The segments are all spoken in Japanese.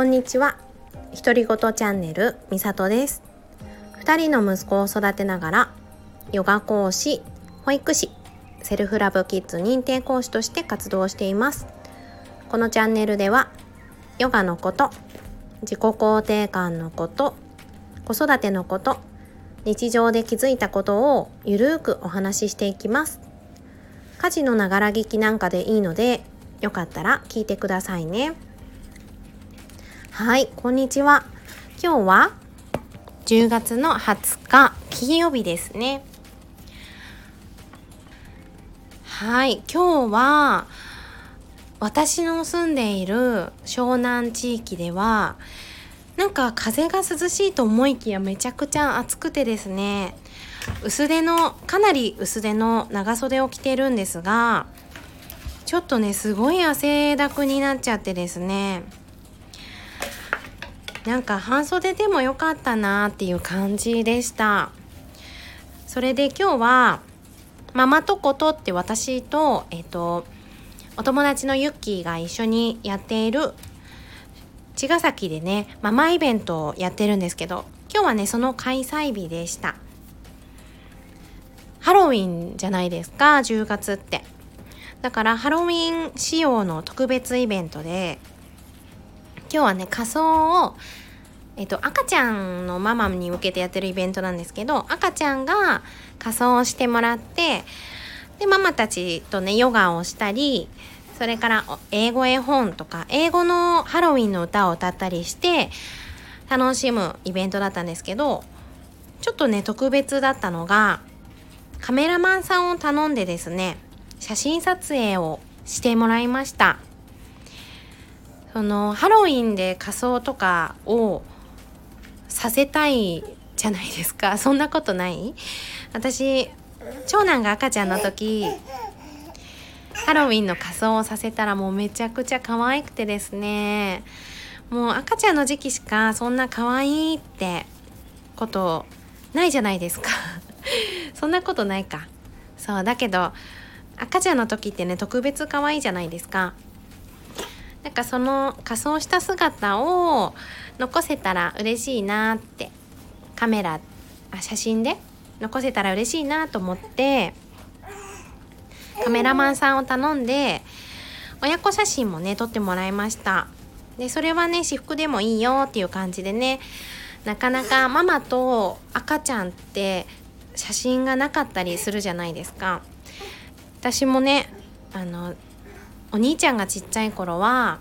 こんにちは。独り言チャンネルみさとです。2人の息子を育てながらヨガ講師保育士セルフラブキッズ認定講師として活動しています。このチャンネルではヨガのこと自己肯定感のこと子育てのこと日常で気づいたことをゆるーくお話ししていきます。家事のながら聞きなんかでいいのでよかったら聞いてくださいね。はいこんにちは。今日は10月の20日金曜日ですね。はい今日は私の住んでいる湘南地域ではなんか風が涼しいと思いきやめちゃくちゃ暑くてですね薄手のかなり薄手の長袖を着てるんですがちょっとねすごい汗だくになっちゃってですね。なんか半袖でも良かったなっていう感じでした。それで今日はママとことって私とえっとお友達のユッキーが一緒にやっている茅ヶ崎でねママイベントをやってるんですけど今日はねその開催日でした。ハロウィンじゃないですか10月って。だからハロウィン仕様の特別イベントで今日はね仮装をえっと、赤ちゃんのママに向けてやってるイベントなんですけど赤ちゃんが仮装をしてもらってでママたちとねヨガをしたりそれから英語絵本とか英語のハロウィンの歌を歌ったりして楽しむイベントだったんですけどちょっとね特別だったのがカメラマンさんを頼んでですね写真撮影をしてもらいました。そのハロウィンで仮装とかをさせたいじゃないですか。そんなことない？私長男が赤ちゃんの時ハロウィンの仮装をさせたらもうめちゃくちゃ可愛くてですね。もう赤ちゃんの時期しかそんな可愛いってことないじゃないですか。そんなことないか。そうだけど赤ちゃんの時ってね特別可愛いじゃないですか。なんかその仮装した姿を残せたら嬉しいなってカメラあ写真で残せたら嬉しいなと思ってカメラマンさんを頼んで親子写真もね撮ってもらいました。でそれはね私服でもいいよっていう感じでねなかなかママと赤ちゃんって写真がなかったりするじゃないですか。私もねあのお兄ちゃんがちっちゃい頃は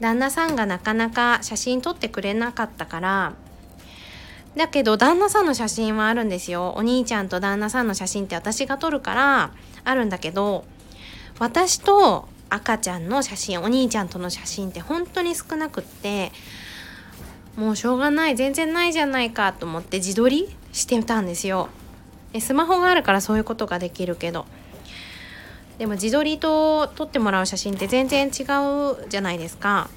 旦那さんがなかなか写真撮ってくれなかったからだけど旦那さんの写真はあるんですよ。お兄ちゃんと旦那さんの写真って私が撮るからあるんだけど私と赤ちゃんの写真お兄ちゃんとの写真って本当に少なくってもうしょうがない全然ないじゃないかと思って自撮りしてたんですよ。でスマホがあるからそういうことができるけど。でも自撮りと撮ってもらう写真って全然違うじゃないですか。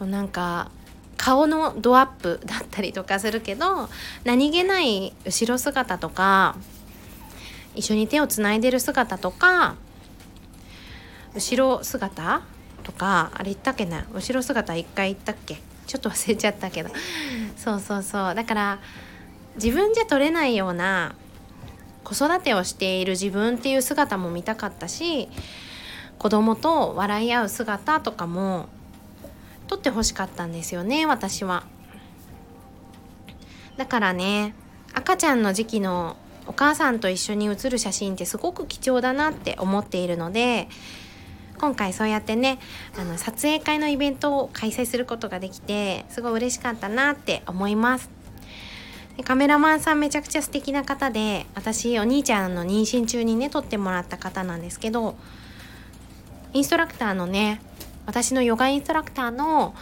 なんか顔のドアップだったりとかするけど何気ない後ろ姿とか一緒に手をつないでる姿とか後ろ姿とかあれ言ったっけな？後ろ姿一回言ったっけ？ちょっと忘れちゃったけど。そうそうそう。だから自分じゃ撮れないような子育てをしている自分っていう姿も見たかったし子供と笑い合う姿とかも撮ってほしかったんですよね私は。だからね赤ちゃんの時期のお母さんと一緒に写る写真ってすごく貴重だなって思っているので今回そうやってねあの撮影会のイベントを開催することができてすごい嬉しかったなって思います。でカメラマンさんめちゃくちゃ素敵な方で私お兄ちゃんの妊娠中にね撮ってもらった方なんですけどインストラクターのね私のヨガインストラクターの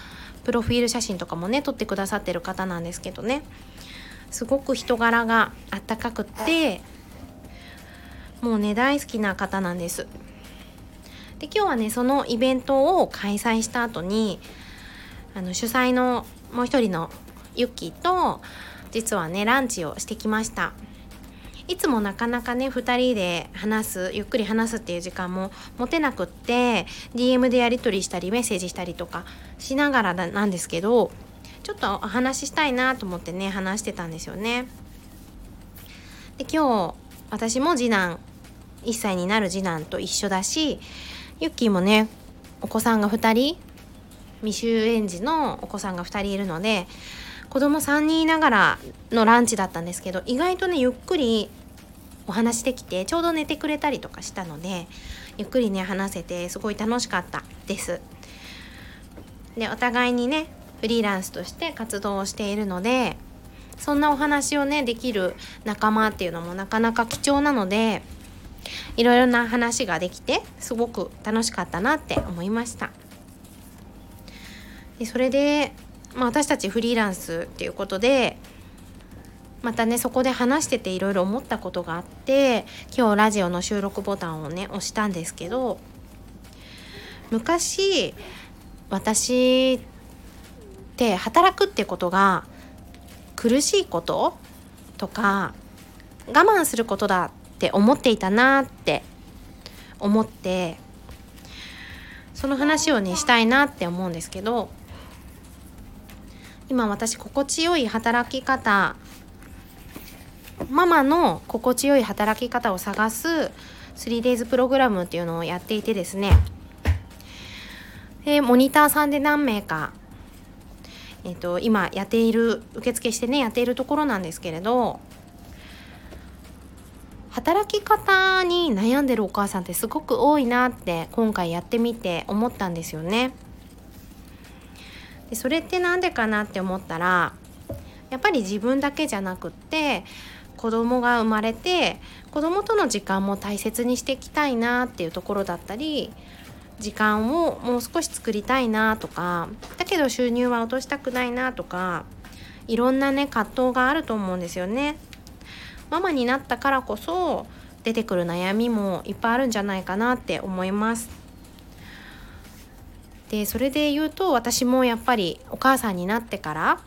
プロフィール写真とかもね撮ってくださってる方なんですけどね。すごく人柄があったかくってもうね大好きな方なんです。で今日はねそのイベントを開催した後にあの主催のもう一人のユッキーと実はねランチをしてきましたいつもなかなかね2人で話すゆっくり話すっていう時間も持てなくって DM でやり取りしたりメッセージしたりとかしながらなんですけどちょっとお話ししたいなと思ってね話してたんですよね。で今日私も次男1歳になる次男と一緒だしユッキーもねお子さんが2人未就園児のお子さんが2人いるので子供3人いながらのランチだったんですけど意外とねゆっくりお話できてちょうど寝てくれたりとかしたのでゆっくりね話せてすごい楽しかったです。でお互いにねフリーランスとして活動をしているのでそんなお話をねできる仲間っていうのもなかなか貴重なのでいろいろな話ができてすごく楽しかったなって思いました。でそれで、まあ、私たちフリーランスっていうことでまたねそこで話してていろいろ思ったことがあって今日ラジオの収録ボタンをね押したんですけど昔私って働くってことが苦しいこととか我慢することだって思っていたなって思ってその話をねしたいなって思うんですけど今私心地よい働き方ママの心地よい働き方を探す 3days プログラムっていうのをやっていてですねでモニターさんで何名か、えーと、今やっている受付してねやっているところなんですけれど働き方に悩んでるお母さんってすごく多いなって今回やってみて思ったんですよね。でそれって何でかなって思ったらやっぱり自分だけじゃなくって子供が生まれて子供との時間も大切にしていきたいなっていうところだったり時間をもう少し作りたいなとかだけど収入は落としたくないなとかいろんなね葛藤があると思うんですよね。ママになったからこそ出てくる悩みもいっぱいあるんじゃないかなって思います。でそれで言うと私もやっぱりお母さんになってから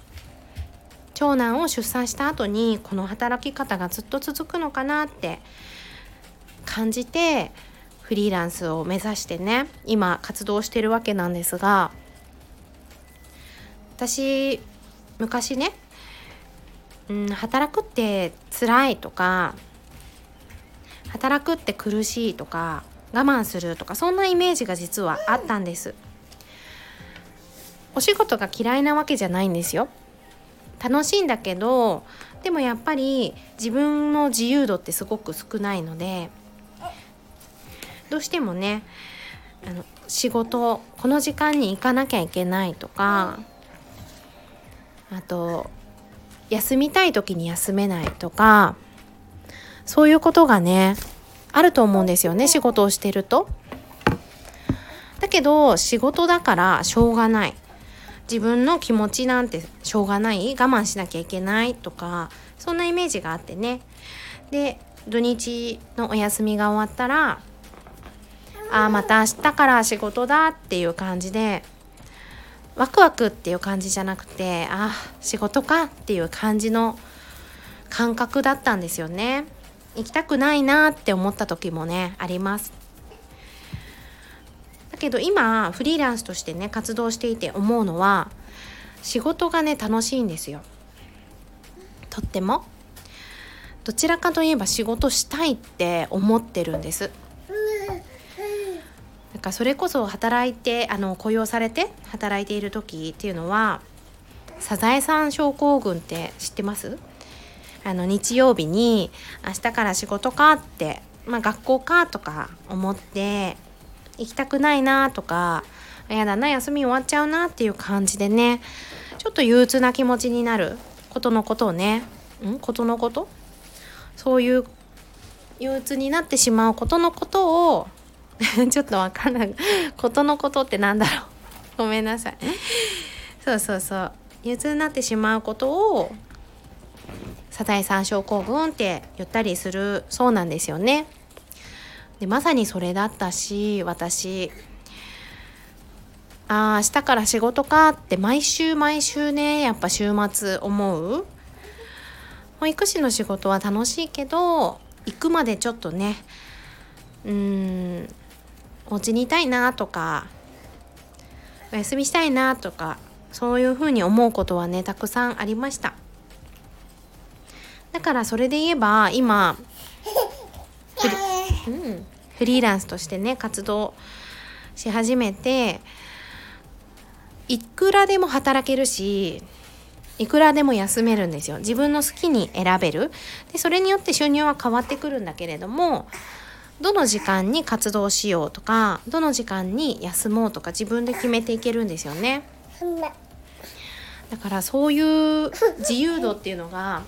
長男を出産した後にこの働き方がずっと続くのかなって感じてフリーランスを目指してね今活動してるわけなんですが私昔ね、うん、働くって辛いとか働くって苦しいとか我慢するとかそんなイメージが実はあったんです。お仕事が嫌いなわけじゃないんですよ楽しいんだけどでもやっぱり自分の自由度ってすごく少ないのでどうしてもねあの仕事この時間に行かなきゃいけないとかあと休みたい時に休めないとかそういうことがねあると思うんですよね仕事をしてると。だけど仕事だからしょうがない自分の気持ちなんてしょうがない。我慢しなきゃいけないとかそんなイメージがあってね。で土日のお休みが終わったらああまた明日から仕事だっていう感じでワクワクっていう感じじゃなくてああ仕事かっていう感じの感覚だったんですよね。行きたくないなって思った時もねあります。けど今フリーランスとしてね活動していて思うのは仕事がね楽しいんですよ。とっても。どちらかといえば仕事したいって思ってるんです。なんかそれこそ働いてあの雇用されて働いている時っていうのはサザエさん症候群って知ってます？あの日曜日に明日から仕事かって、まあ、学校かとか思って行きたくないなとかやだな休み終わっちゃうなっていう感じでねちょっと憂鬱な気持ちになることのことをねん？ことのこと？そういう憂鬱になってしまうことのことを ちょっとわかん。ないことのことってなんだろう？ごめんなさい。そうそうそう。憂鬱になってしまうことをサザエさん症候群って言ったりするそうなんですよね。でまさにそれだったし私ああ明日から仕事かって毎週毎週ねやっぱ週末思う。保育士の仕事は楽しいけど行くまでちょっとねうーんお家にいたいなとかお休みしたいなとかそういうふうに思うことはねたくさんありました。だからそれで言えば今 うん、フリーランスとしてね活動し始めていくらでも働けるしいくらでも休めるんですよ。自分の好きに選べる。でそれによって収入は変わってくるんだけれどもどの時間に活動しようとかどの時間に休もうとか自分で決めていけるんですよね。だからそういう自由度っていうのが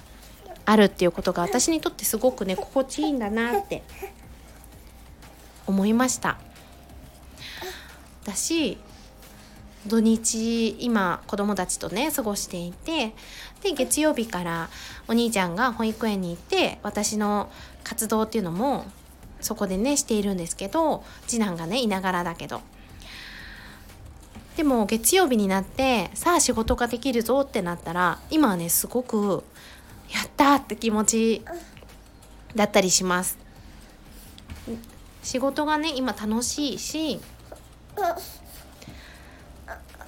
あるっていうことが私にとってすごくね心地いいんだなって思いました。だし土日今子供たちとね過ごしていてで月曜日からお兄ちゃんが保育園に行って私の活動っていうのもそこでねしているんですけど次男がねいながらだけど。でも月曜日になってさあ仕事ができるぞってなったら今はねすごくやったって気持ちだったりします。仕事がね今楽しいし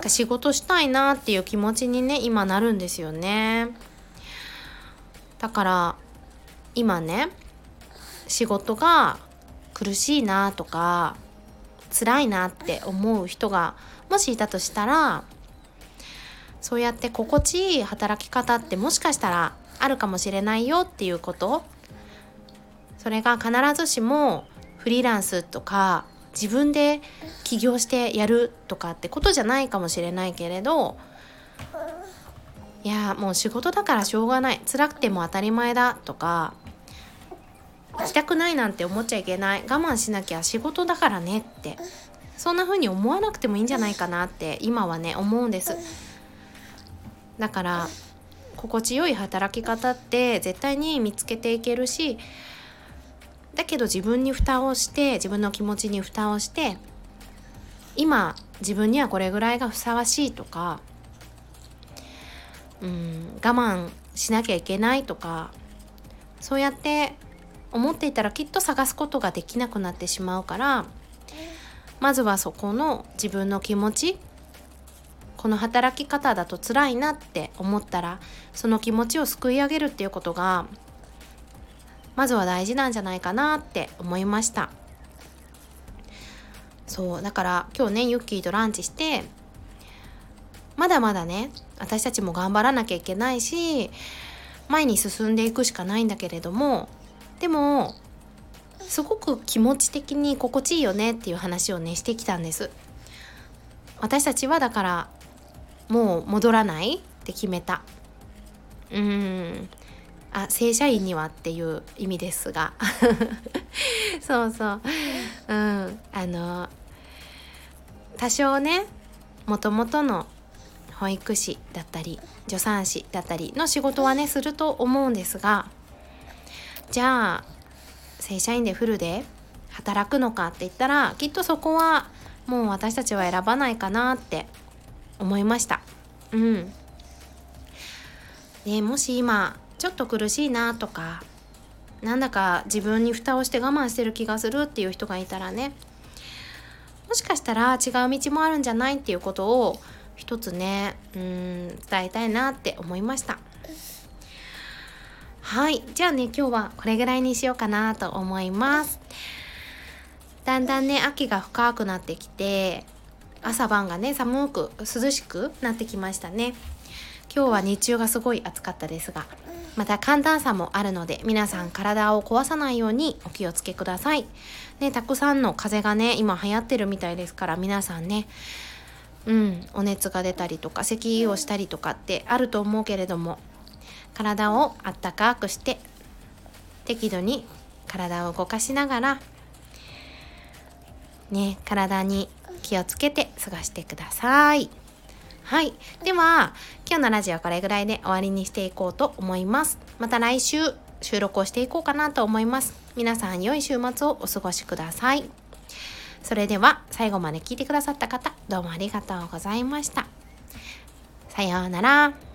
仕事したいなっていう気持ちにね今なるんですよね。だから今ね仕事が苦しいなとか辛いなって思う人がもしいたとしたらそうやって心地いい働き方ってもしかしたらあるかもしれないよっていうこと。それが必ずしもフリーランスとか自分で起業してやるとかってことじゃないかもしれないけれどいやもう仕事だからしょうがない。辛くても当たり前だとか行きたくないなんて思っちゃいけない。我慢しなきゃ仕事だからねって。そんな風に思わなくてもいいんじゃないかなって今はね思うんです。だから心地よい働き方って絶対に見つけていけるしだけど自分に蓋をして自分の気持ちに蓋をして今自分にはこれぐらいがふさわしいとかうん我慢しなきゃいけないとかそうやって思っていたらきっと探すことができなくなってしまうからまずはそこの自分の気持ちこの働き方だと辛いなって思ったらその気持ちをすくい上げるっていうことがまずは大事なんじゃないかなって思いました。そうだから今日ねユッキーとランチしてまだまだね私たちも頑張らなきゃいけないし前に進んでいくしかないんだけれどもでもすごく気持ち的に心地いいよねっていう話をねしてきたんです。私たちはだからもう戻らないって決めた。うん。あ正社員にはっていう意味ですが。そうそう。うん。あの多少ねもともとの保育士だったり助産師だったりの仕事はねすると思うんですがじゃあ正社員でフルで働くのかって言ったらきっとそこはもう私たちは選ばないかなって思いました。うん。ねもし今ちょっと苦しいなとかなんだか自分に蓋をして我慢してる気がするっていう人がいたらねもしかしたら違う道もあるんじゃないっていうことを一つねうん伝えたいなって思いました。はい。じゃあね今日はこれぐらいにしようかなと思います。だんだんね秋が深くなってきて朝晩がね寒く涼しくなってきましたね。今日は日中がすごい暑かったですがまた寒暖差もあるので皆さん体を壊さないようにお気をつけください。ね、たくさんの風邪がね今流行ってるみたいですから皆さんねうんお熱が出たりとか咳をしたりとかってあると思うけれども体をあったかくして適度に体を動かしながらね体に気をつけて過ごしてください。はい。では、今日のラジオはこれぐらいで終わりにしていこうと思います。また来週収録をしていこうかなと思います。皆さん良い週末をお過ごしください。それでは最後まで聞いてくださった方、どうもありがとうございました。さようなら。